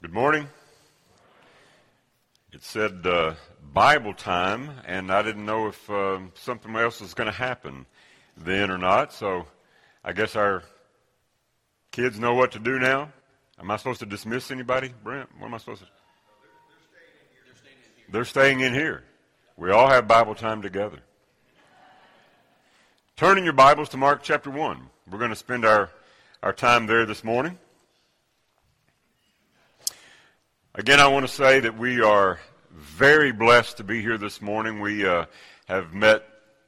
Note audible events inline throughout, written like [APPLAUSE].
Good morning. It said uh, Bible time, and I didn't know if uh, something else was going to happen then or not. So I guess our kids know what to do now. Am I supposed to dismiss anybody, Brent? What am I supposed to? They're they're staying in here. They're staying in here. They're staying in here. We all have Bible time together. Turning your Bibles to Mark chapter 1. We're going to spend our, our time there this morning. Again, I want to say that we are very blessed to be here this morning. We uh, have met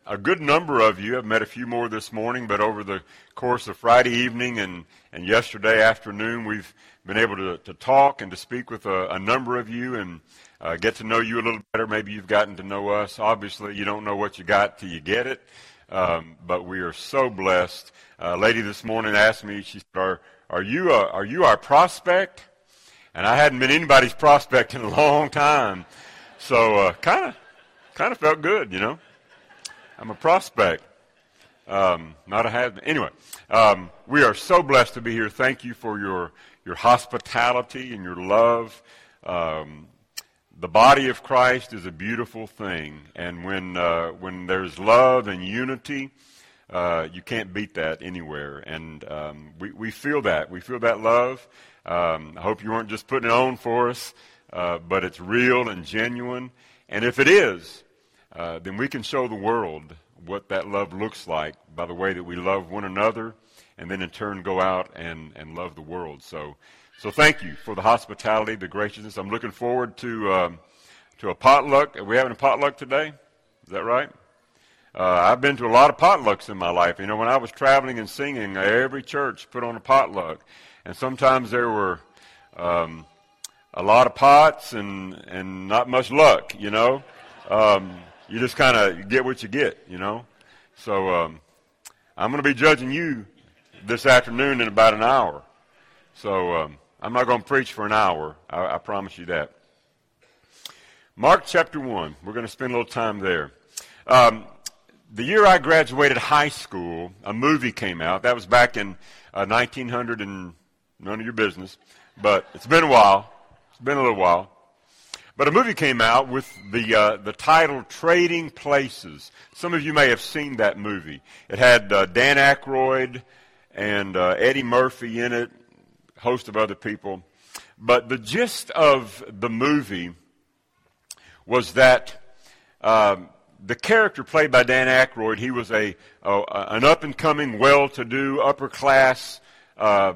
a good number of you. I've met a few more this morning, but over the course of Friday evening and, and yesterday afternoon, we've been able to, to talk and to speak with a, a number of you and uh, get to know you a little better. Maybe you've gotten to know us. Obviously, you don't know what you got till you get it, um, but we are so blessed. A lady this morning asked me, she said, are, are, you, a, are you our prospect? And I hadn't been anybody's prospect in a long time. So kind of kind of felt good, you know. I'm a prospect. Um, not a has Anyway, um, we are so blessed to be here. Thank you for your, your hospitality and your love. Um, the body of Christ is a beautiful thing. And when, uh, when there's love and unity, uh, you can't beat that anywhere. And um, we, we feel that. We feel that love. Um, I hope you weren't just putting it on for us, uh, but it's real and genuine. And if it is, uh, then we can show the world what that love looks like by the way that we love one another and then in turn go out and, and love the world. So, so thank you for the hospitality, the graciousness. I'm looking forward to, um, to a potluck. Are we having a potluck today? Is that right? Uh, I've been to a lot of potlucks in my life. You know, when I was traveling and singing, every church put on a potluck and sometimes there were um, a lot of pots and and not much luck. You know, um, you just kind of get what you get. You know, so um, I'm going to be judging you this afternoon in about an hour. So um, I'm not going to preach for an hour. I, I promise you that. Mark chapter one. We're going to spend a little time there. Um, the year I graduated high school, a movie came out. That was back in uh, 1900 and None of your business. But it's been a while. It's been a little while. But a movie came out with the uh, the title Trading Places. Some of you may have seen that movie. It had uh, Dan Aykroyd and uh, Eddie Murphy in it, a host of other people. But the gist of the movie was that um, the character played by Dan Aykroyd, he was a, a an up and coming, well to do, upper class uh,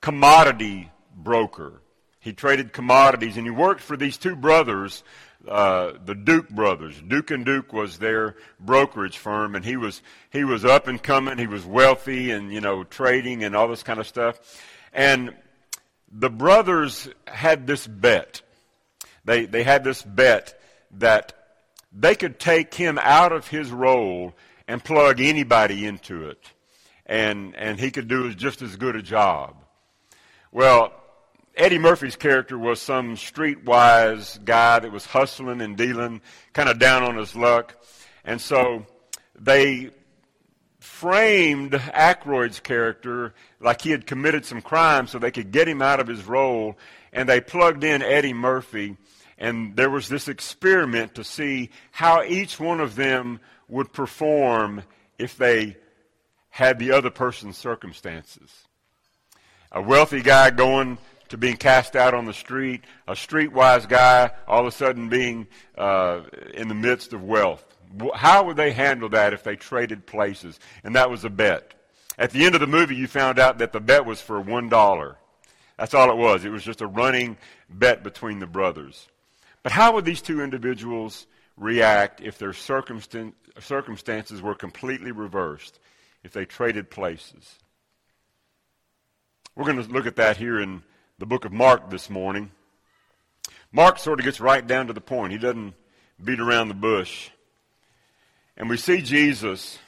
commodity broker. He traded commodities, and he worked for these two brothers, uh, the Duke brothers. Duke and Duke was their brokerage firm, and he was he was up and coming. He was wealthy, and you know trading and all this kind of stuff. And the brothers had this bet. They they had this bet that they could take him out of his role and plug anybody into it, and and he could do just as good a job. Well, Eddie Murphy's character was some streetwise guy that was hustling and dealing, kind of down on his luck. And so they framed Aykroyd's character like he had committed some crime so they could get him out of his role. And they plugged in Eddie Murphy. And there was this experiment to see how each one of them would perform if they had the other person's circumstances a wealthy guy going to being cast out on the street, a streetwise guy all of a sudden being uh, in the midst of wealth. How would they handle that if they traded places? And that was a bet. At the end of the movie, you found out that the bet was for one dollar. That's all it was. It was just a running bet between the brothers. But how would these two individuals react if their circumstances were completely reversed, if they traded places? We're going to look at that here in the book of Mark this morning. Mark sort of gets right down to the point. He doesn't beat around the bush. And we see Jesus.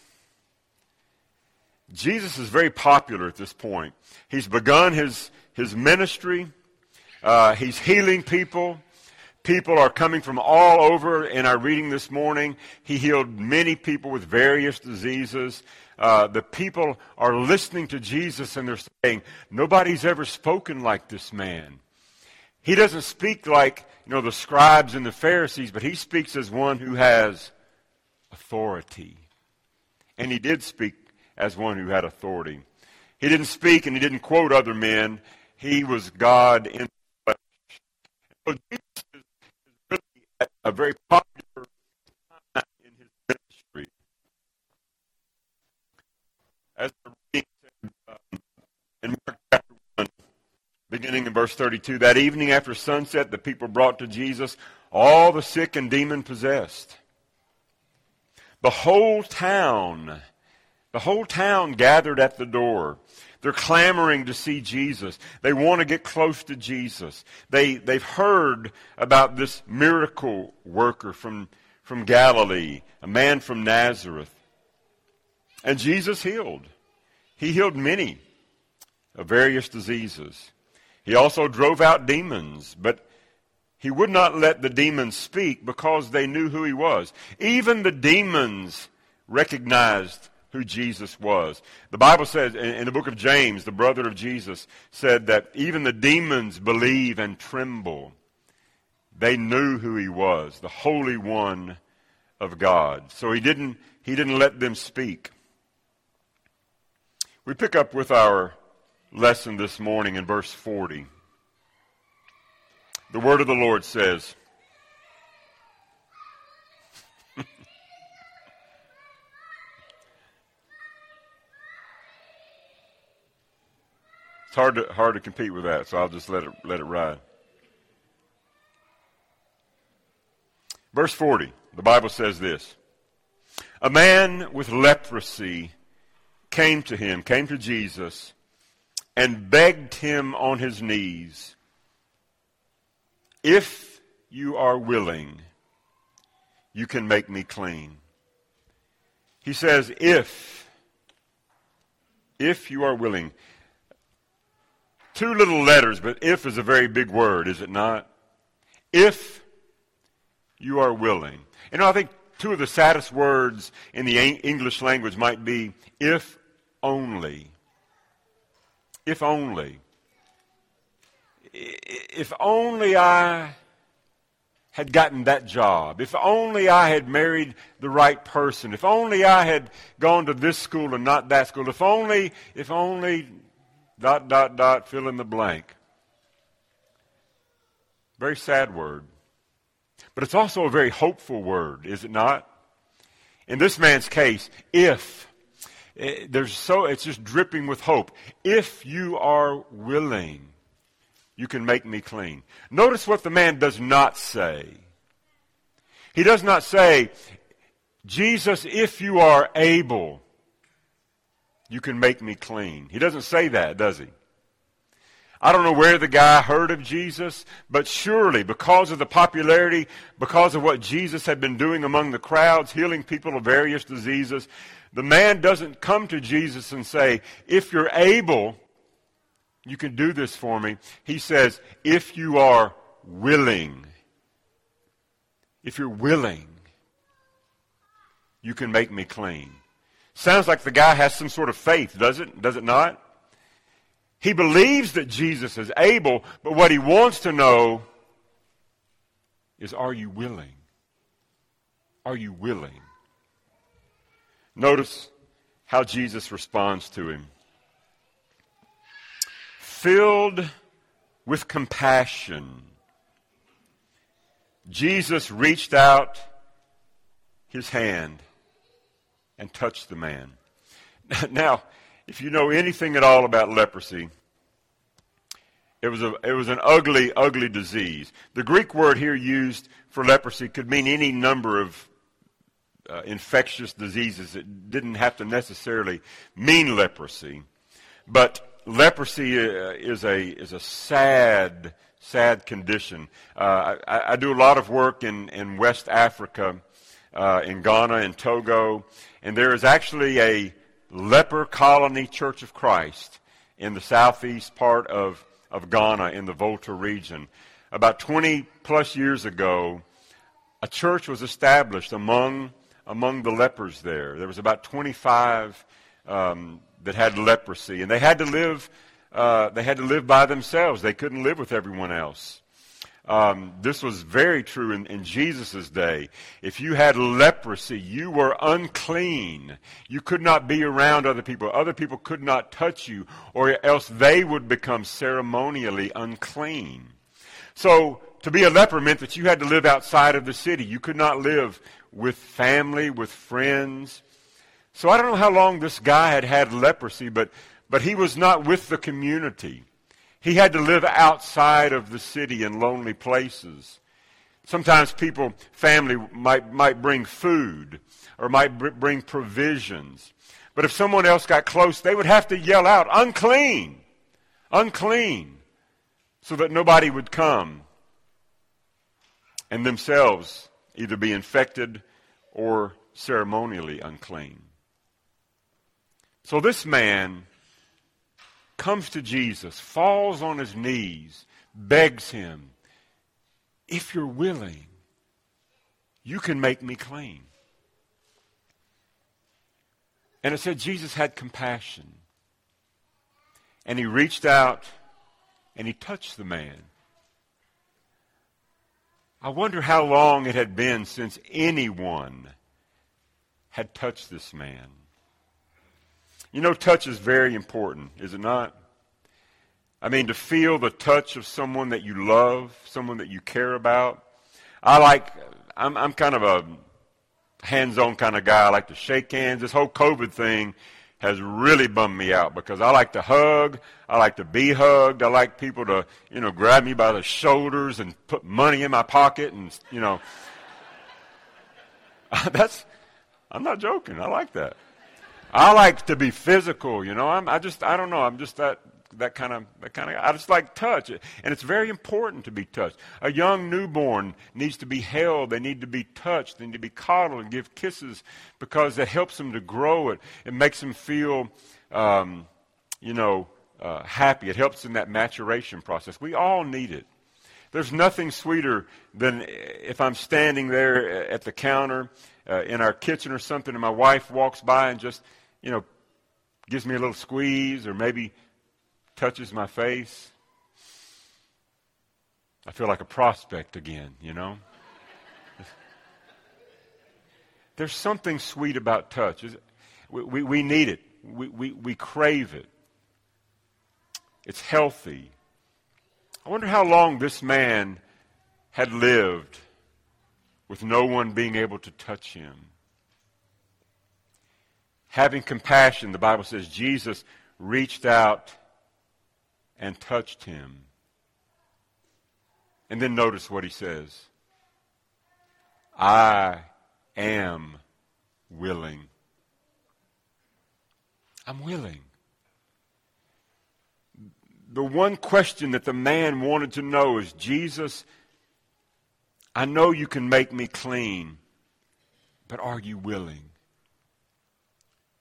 Jesus is very popular at this point. He's begun his, his ministry. Uh, he's healing people. People are coming from all over in our reading this morning. He healed many people with various diseases uh, the people are listening to Jesus and they're saying, Nobody's ever spoken like this man. He doesn't speak like, you know, the scribes and the Pharisees, but he speaks as one who has authority. And he did speak as one who had authority. He didn't speak and he didn't quote other men. He was God in the flesh. So Jesus a very popular time in his ministry. As we're reading um, in Mark chapter 1, beginning in verse 32, that evening after sunset, the people brought to Jesus all the sick and demon possessed. The whole town, the whole town gathered at the door. They're clamoring to see Jesus. They want to get close to Jesus. They, they've heard about this miracle worker from, from Galilee, a man from Nazareth. And Jesus healed. He healed many of various diseases. He also drove out demons, but he would not let the demons speak because they knew who he was. Even the demons recognized who Jesus was. The Bible says in, the book of James, the brother of Jesus, said that even the demons believe and tremble. They knew who he was, the Holy One of God. So he didn't, he didn't let them speak. We pick up with our lesson this morning in verse 40. The word of the Lord says, hard to, hard to compete with that, so I'll just let it, let it ride. Verse 40, the Bible says this A man with leprosy came to him, came to Jesus, and begged him on his knees if you are willing, you can make me clean. He says, if, if you are willing. Two little letters, but if is a very big word, is it not? If you are willing. You know, I think two of the saddest words in the English language might be if only. If only if only I had gotten that job, if only I had married the right person, if only I had gone to this school and not that school, if only, if only, dot, dot, dot, fill in the blank. Very sad word. But it's also a very hopeful word, is it not? In this man's case, if. Eh, there's so, it's just dripping with hope. If you are willing you can make me clean. Notice what the man does not say. He does not say, Jesus, if you are able, you can make me clean. He doesn't say that, does he? I don't know where the guy heard of Jesus, but surely because of the popularity, because of what Jesus had been doing among the crowds, healing people of various diseases, the man doesn't come to Jesus and say, if you're able, you can do this for me. He says, if you are willing, if you're willing, you can make me clean. Sounds like the guy has some sort of faith, does it? Does it not? He believes that Jesus is able, but what he wants to know is are you willing? Are you willing? Notice how Jesus responds to him filled with compassion, Jesus reached out his hand and touched the man. [LAUGHS] Now, if you know anything at all about leprosy, it was, a, it was an ugly, ugly disease. The Greek word here used for leprosy could mean any number of uh, infectious diseases. It didn't have to necessarily mean leprosy. But leprosy uh, is a is a sad sad condition. Uh, I, I, do a lot of work in in West Africa, uh, in Ghana and Togo, and there is actually a leper colony Church of Christ in the southeast part of of Ghana in the Volta region. About 20 plus years ago, a church was established among among the lepers there. There was about 25 um, that had leprosy, and they had to live. Uh, they had to live by themselves. They couldn't live with everyone else. Um, this was very true in, in Jesus' day. If you had leprosy, you were unclean. You could not be around other people. Other people could not touch you, or else they would become ceremonially unclean. So, to be a leper meant that you had to live outside of the city. You could not live with family, with friends. So I don't know how long this guy had had leprosy, but, but he was not with the community. He had to live outside of the city in lonely places. Sometimes people, family might, might bring food or might br- bring provisions. But if someone else got close, they would have to yell out, unclean, unclean, so that nobody would come and themselves either be infected or ceremonially unclean. So this man comes to Jesus, falls on his knees, begs him, If you're willing, you can make me clean. And it said Jesus had compassion. And he reached out and he touched the man. I wonder how long it had been since anyone had touched this man. You know, touch is very important, is it not? I mean, to feel the touch of someone that you love, someone that you care about. I like, I'm, I'm kind of a hands on kind of guy. I like to shake hands. This whole COVID thing has really bummed me out because I like to hug. I like to be hugged. I like people to, you know, grab me by the shoulders and put money in my pocket and, you know. [LAUGHS] That's, I'm not joking. I like that. I like to be physical, you know. I'm, I just, I don't know. I'm just that, that kind of, that kind of. I just like touch, and it's very important to be touched. A young newborn needs to be held. They need to be touched. They need to be coddled and give kisses because it helps them to grow. It it makes them feel, um, you know, uh, happy. It helps in that maturation process. We all need it. There's nothing sweeter than if I'm standing there at the counter uh, in our kitchen or something, and my wife walks by and just you know, gives me a little squeeze or maybe touches my face, I feel like a prospect again, you know? [LAUGHS] There's something sweet about touch. We, we, we need it, we, we, we crave it. It's healthy. I wonder how long this man had lived with no one being able to touch him having compassion, the Bible says Jesus reached out and touched him. And then notice what he says I am willing. I'm willing. The one question that the man wanted to know is Jesus, I know you can make me clean, but are you willing?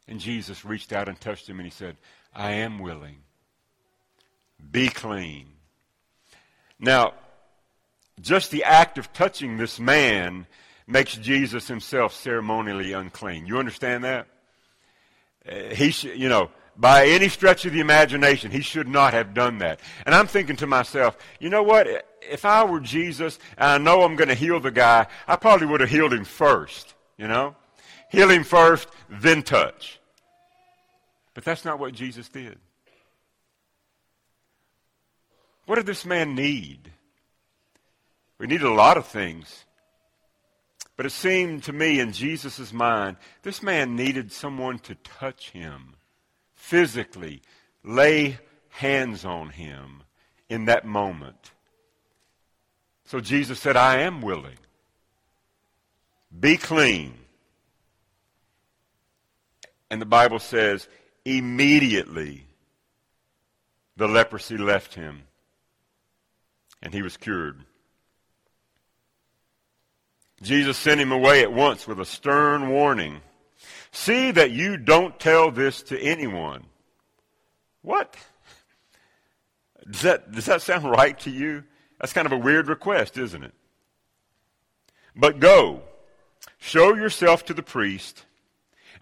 And Jesus reached out and touched him and he said, I am willing. Be clean. Now, just the act of touching this man makes Jesus himself ceremonially unclean. You understand that? Uh, he you know, by any stretch of the imagination, he should not have done that. And I'm thinking to myself, you know what? If I were Jesus and I know I'm going to heal the guy, I probably would have healed him first, you know? Heal him first, then touch. But that's not what Jesus did. What did this man need? We need a lot of things. But it seemed to me in Jesus' mind, this man needed someone to touch him physically, lay hands on him in that moment. So Jesus said, I am willing. Be clean. And the Bible says Immediately, the leprosy left him, and he was cured. Jesus sent him away at once with a stern warning See that you don't tell this to anyone. What? Does that, does that sound right to you? That's kind of a weird request, isn't it? But go, show yourself to the priest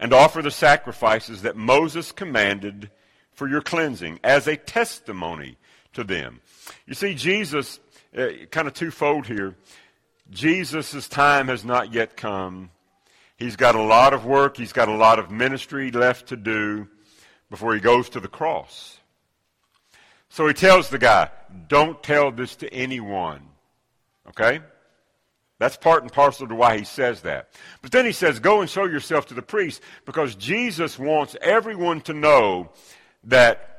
and offer the sacrifices that Moses commanded for your cleansing as a testimony to them. You see, Jesus, uh, kind of twofold here. Jesus' time has not yet come. He's got a lot of work, he's got a lot of ministry left to do before he goes to the cross. So he tells the guy, don't tell this to anyone. Okay? That's part and parcel to why he says that. But then he says, go and show yourself to the priest because Jesus wants everyone to know that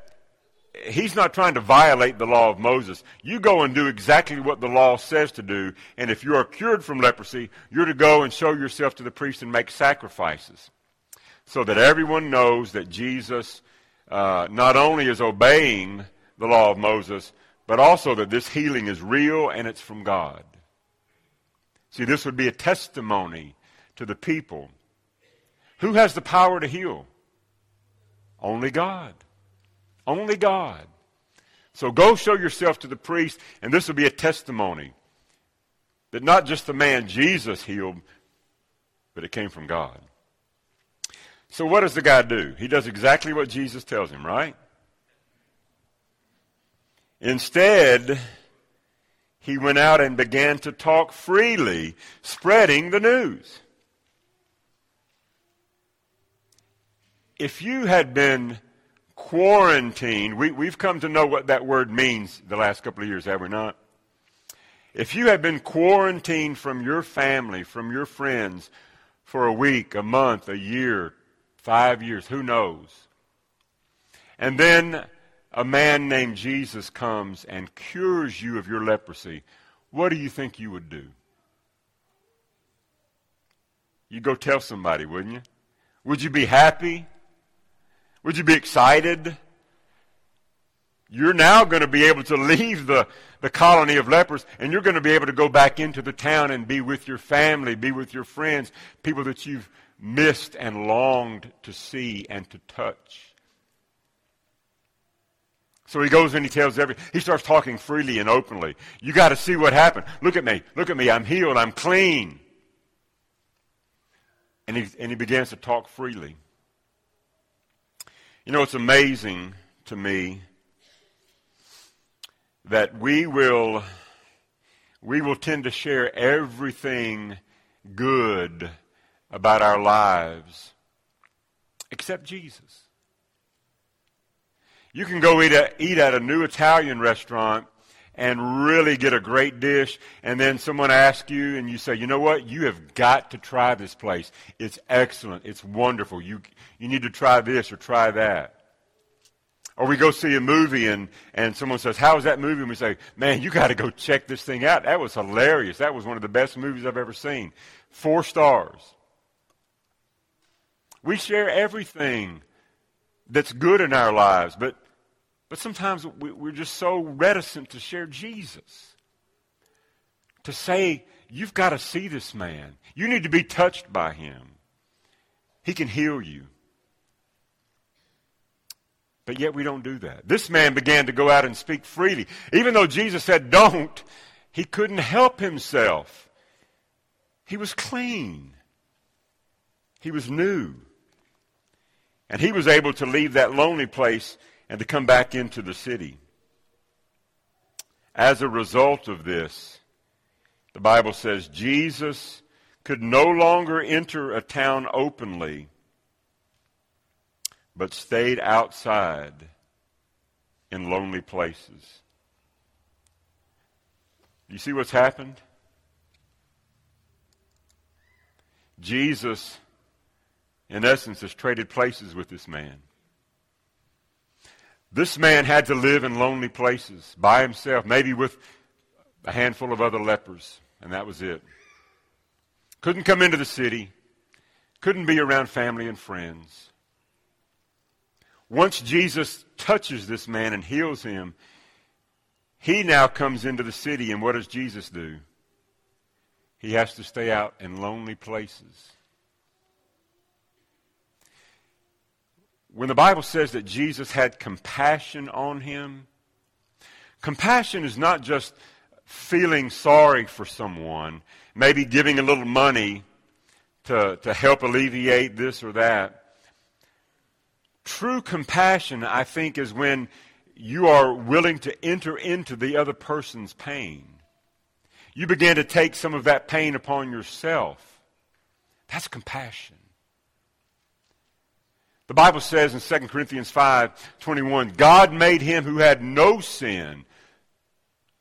he's not trying to violate the law of Moses. You go and do exactly what the law says to do. And if you are cured from leprosy, you're to go and show yourself to the priest and make sacrifices so that everyone knows that Jesus uh, not only is obeying the law of Moses, but also that this healing is real and it's from God. See, this would be a testimony to the people. Who has the power to heal? Only God. Only God. So go show yourself to the priest, and this will be a testimony that not just the man Jesus healed, but it came from God. So what does the guy do? He does exactly what Jesus tells him, right? Instead, he went out and began to talk freely, spreading the news. If you had been quarantined, we, we've come to know what that word means the last couple of years, have we not? If you had been quarantined from your family, from your friends, for a week, a month, a year, five years, who knows? And then a man named Jesus comes and cures you of your leprosy, what do you think you would do? You'd go tell somebody, wouldn't you? Would you be happy? Would you be excited? You're now going to be able to leave the, the colony of lepers and you're going to be able to go back into the town and be with your family, be with your friends, people that you've missed and longed to see and to touch. So he goes and he tells every, he starts talking freely and openly. You got to see what happened. Look at me. Look at me. I'm healed. I'm clean. And he, and he begins to talk freely. You know, it's amazing to me that we will, we will tend to share everything good about our lives except Jesus. You can go eat, eat at a new Italian restaurant and really get a great dish, and then someone asks you, and you say, you know what? You have got to try this place. It's excellent. It's wonderful. You, you need to try this or try that. Or we go see a movie and, and someone says, How was that movie? And we say, Man, you got to go check this thing out. That was hilarious. That was one of the best movies I've ever seen. Four stars. We share everything that's good in our lives, but, but sometimes we, we're just so reticent to share Jesus. To say, you've got to see this man. You need to be touched by him. He can heal you. But yet we don't do that. This man began to go out and speak freely. Even though Jesus said, don't, he couldn't help himself. He was clean. He was new. And he was able to leave that lonely place and to come back into the city. As a result of this, the Bible says Jesus could no longer enter a town openly, but stayed outside in lonely places. You see what's happened? Jesus in essence, has traded places with this man. This man had to live in lonely places by himself, maybe with a handful of other lepers, and that was it. Couldn't come into the city, couldn't be around family and friends. Once Jesus touches this man and heals him, he now comes into the city, and what does Jesus do? He has to stay out in lonely places. When the Bible says that Jesus had compassion on him, compassion is not just feeling sorry for someone, maybe giving a little money to, to help alleviate this or that. True compassion, I think, is when you are willing to enter into the other person's pain. You begin to take some of that pain upon yourself. That's compassion. The Bible says in 2 Corinthians 5 21, God made him who had no sin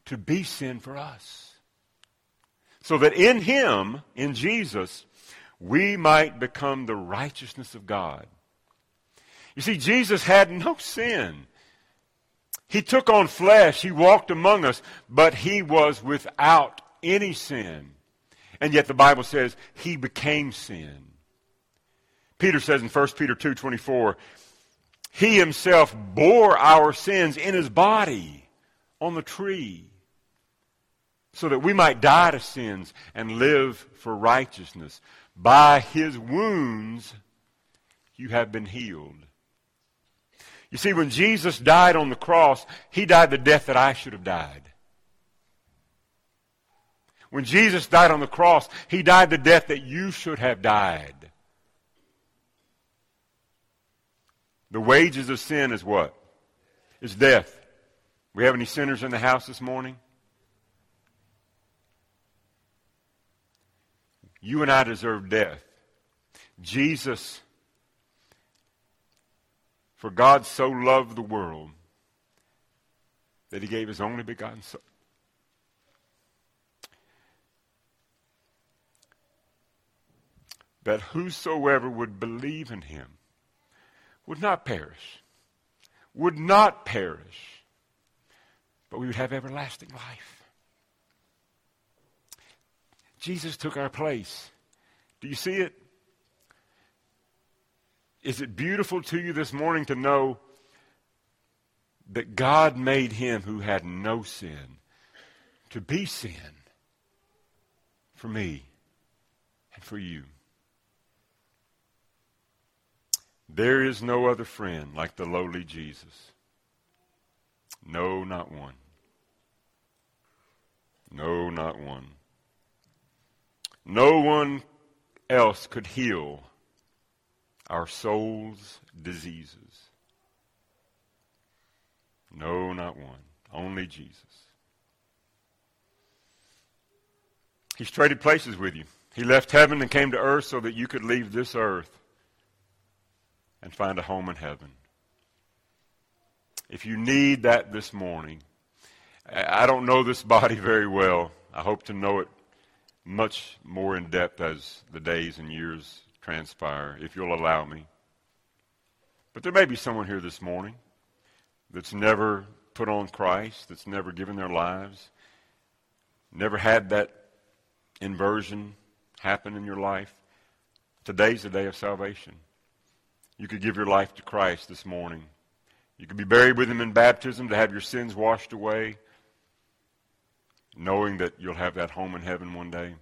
to be sin for us. So that in him, in Jesus, we might become the righteousness of God. You see, Jesus had no sin. He took on flesh. He walked among us, but he was without any sin. And yet the Bible says he became sin. Peter says in 1 Peter 2:24, he himself bore our sins in his body on the tree so that we might die to sins and live for righteousness. By his wounds you have been healed. You see, when Jesus died on the cross, he died the death that I should have died. When Jesus died on the cross, he died the death that you should have died. The wages of sin is what? Is death. We have any sinners in the house this morning? You and I deserve death. Jesus, for God so loved the world that he gave his only begotten Son. That whosoever would believe in him would not perish, would not perish, but we would have everlasting life. Jesus took our place. Do you see it? Is it beautiful to you this morning to know that God made him who had no sin to be sin for me and for you? There is no other friend like the lowly Jesus. No, not one. No, not one. No one else could heal our soul's diseases. No, not one. Only Jesus. He's traded places with you. He left heaven and came to earth so that you could leave this earth and find a home in heaven. If you need that this morning, I don't know this body [LAUGHS] very well. I hope to know it much more in depth as the days and years transpire, if you'll allow me. But there may be someone here this morning that's never put on Christ, that's never given their lives, never had that inversion happen in your life. Today's the day of salvation. You could give your life to Christ this morning. You could be buried with him in baptism to have your sins washed away, knowing that you'll have that home in heaven one day.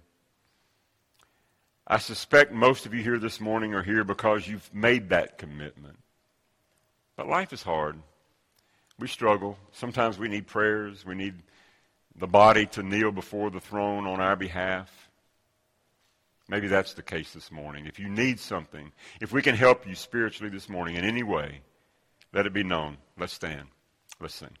I suspect most of you here this morning are here because you've made that commitment. But life is hard. We struggle. Sometimes we need prayers. We need the body to kneel before the throne on our behalf. Maybe that's the case this morning. If you need something, if we can help you spiritually this morning in any way, let it be known. Let's stand. Let's sing.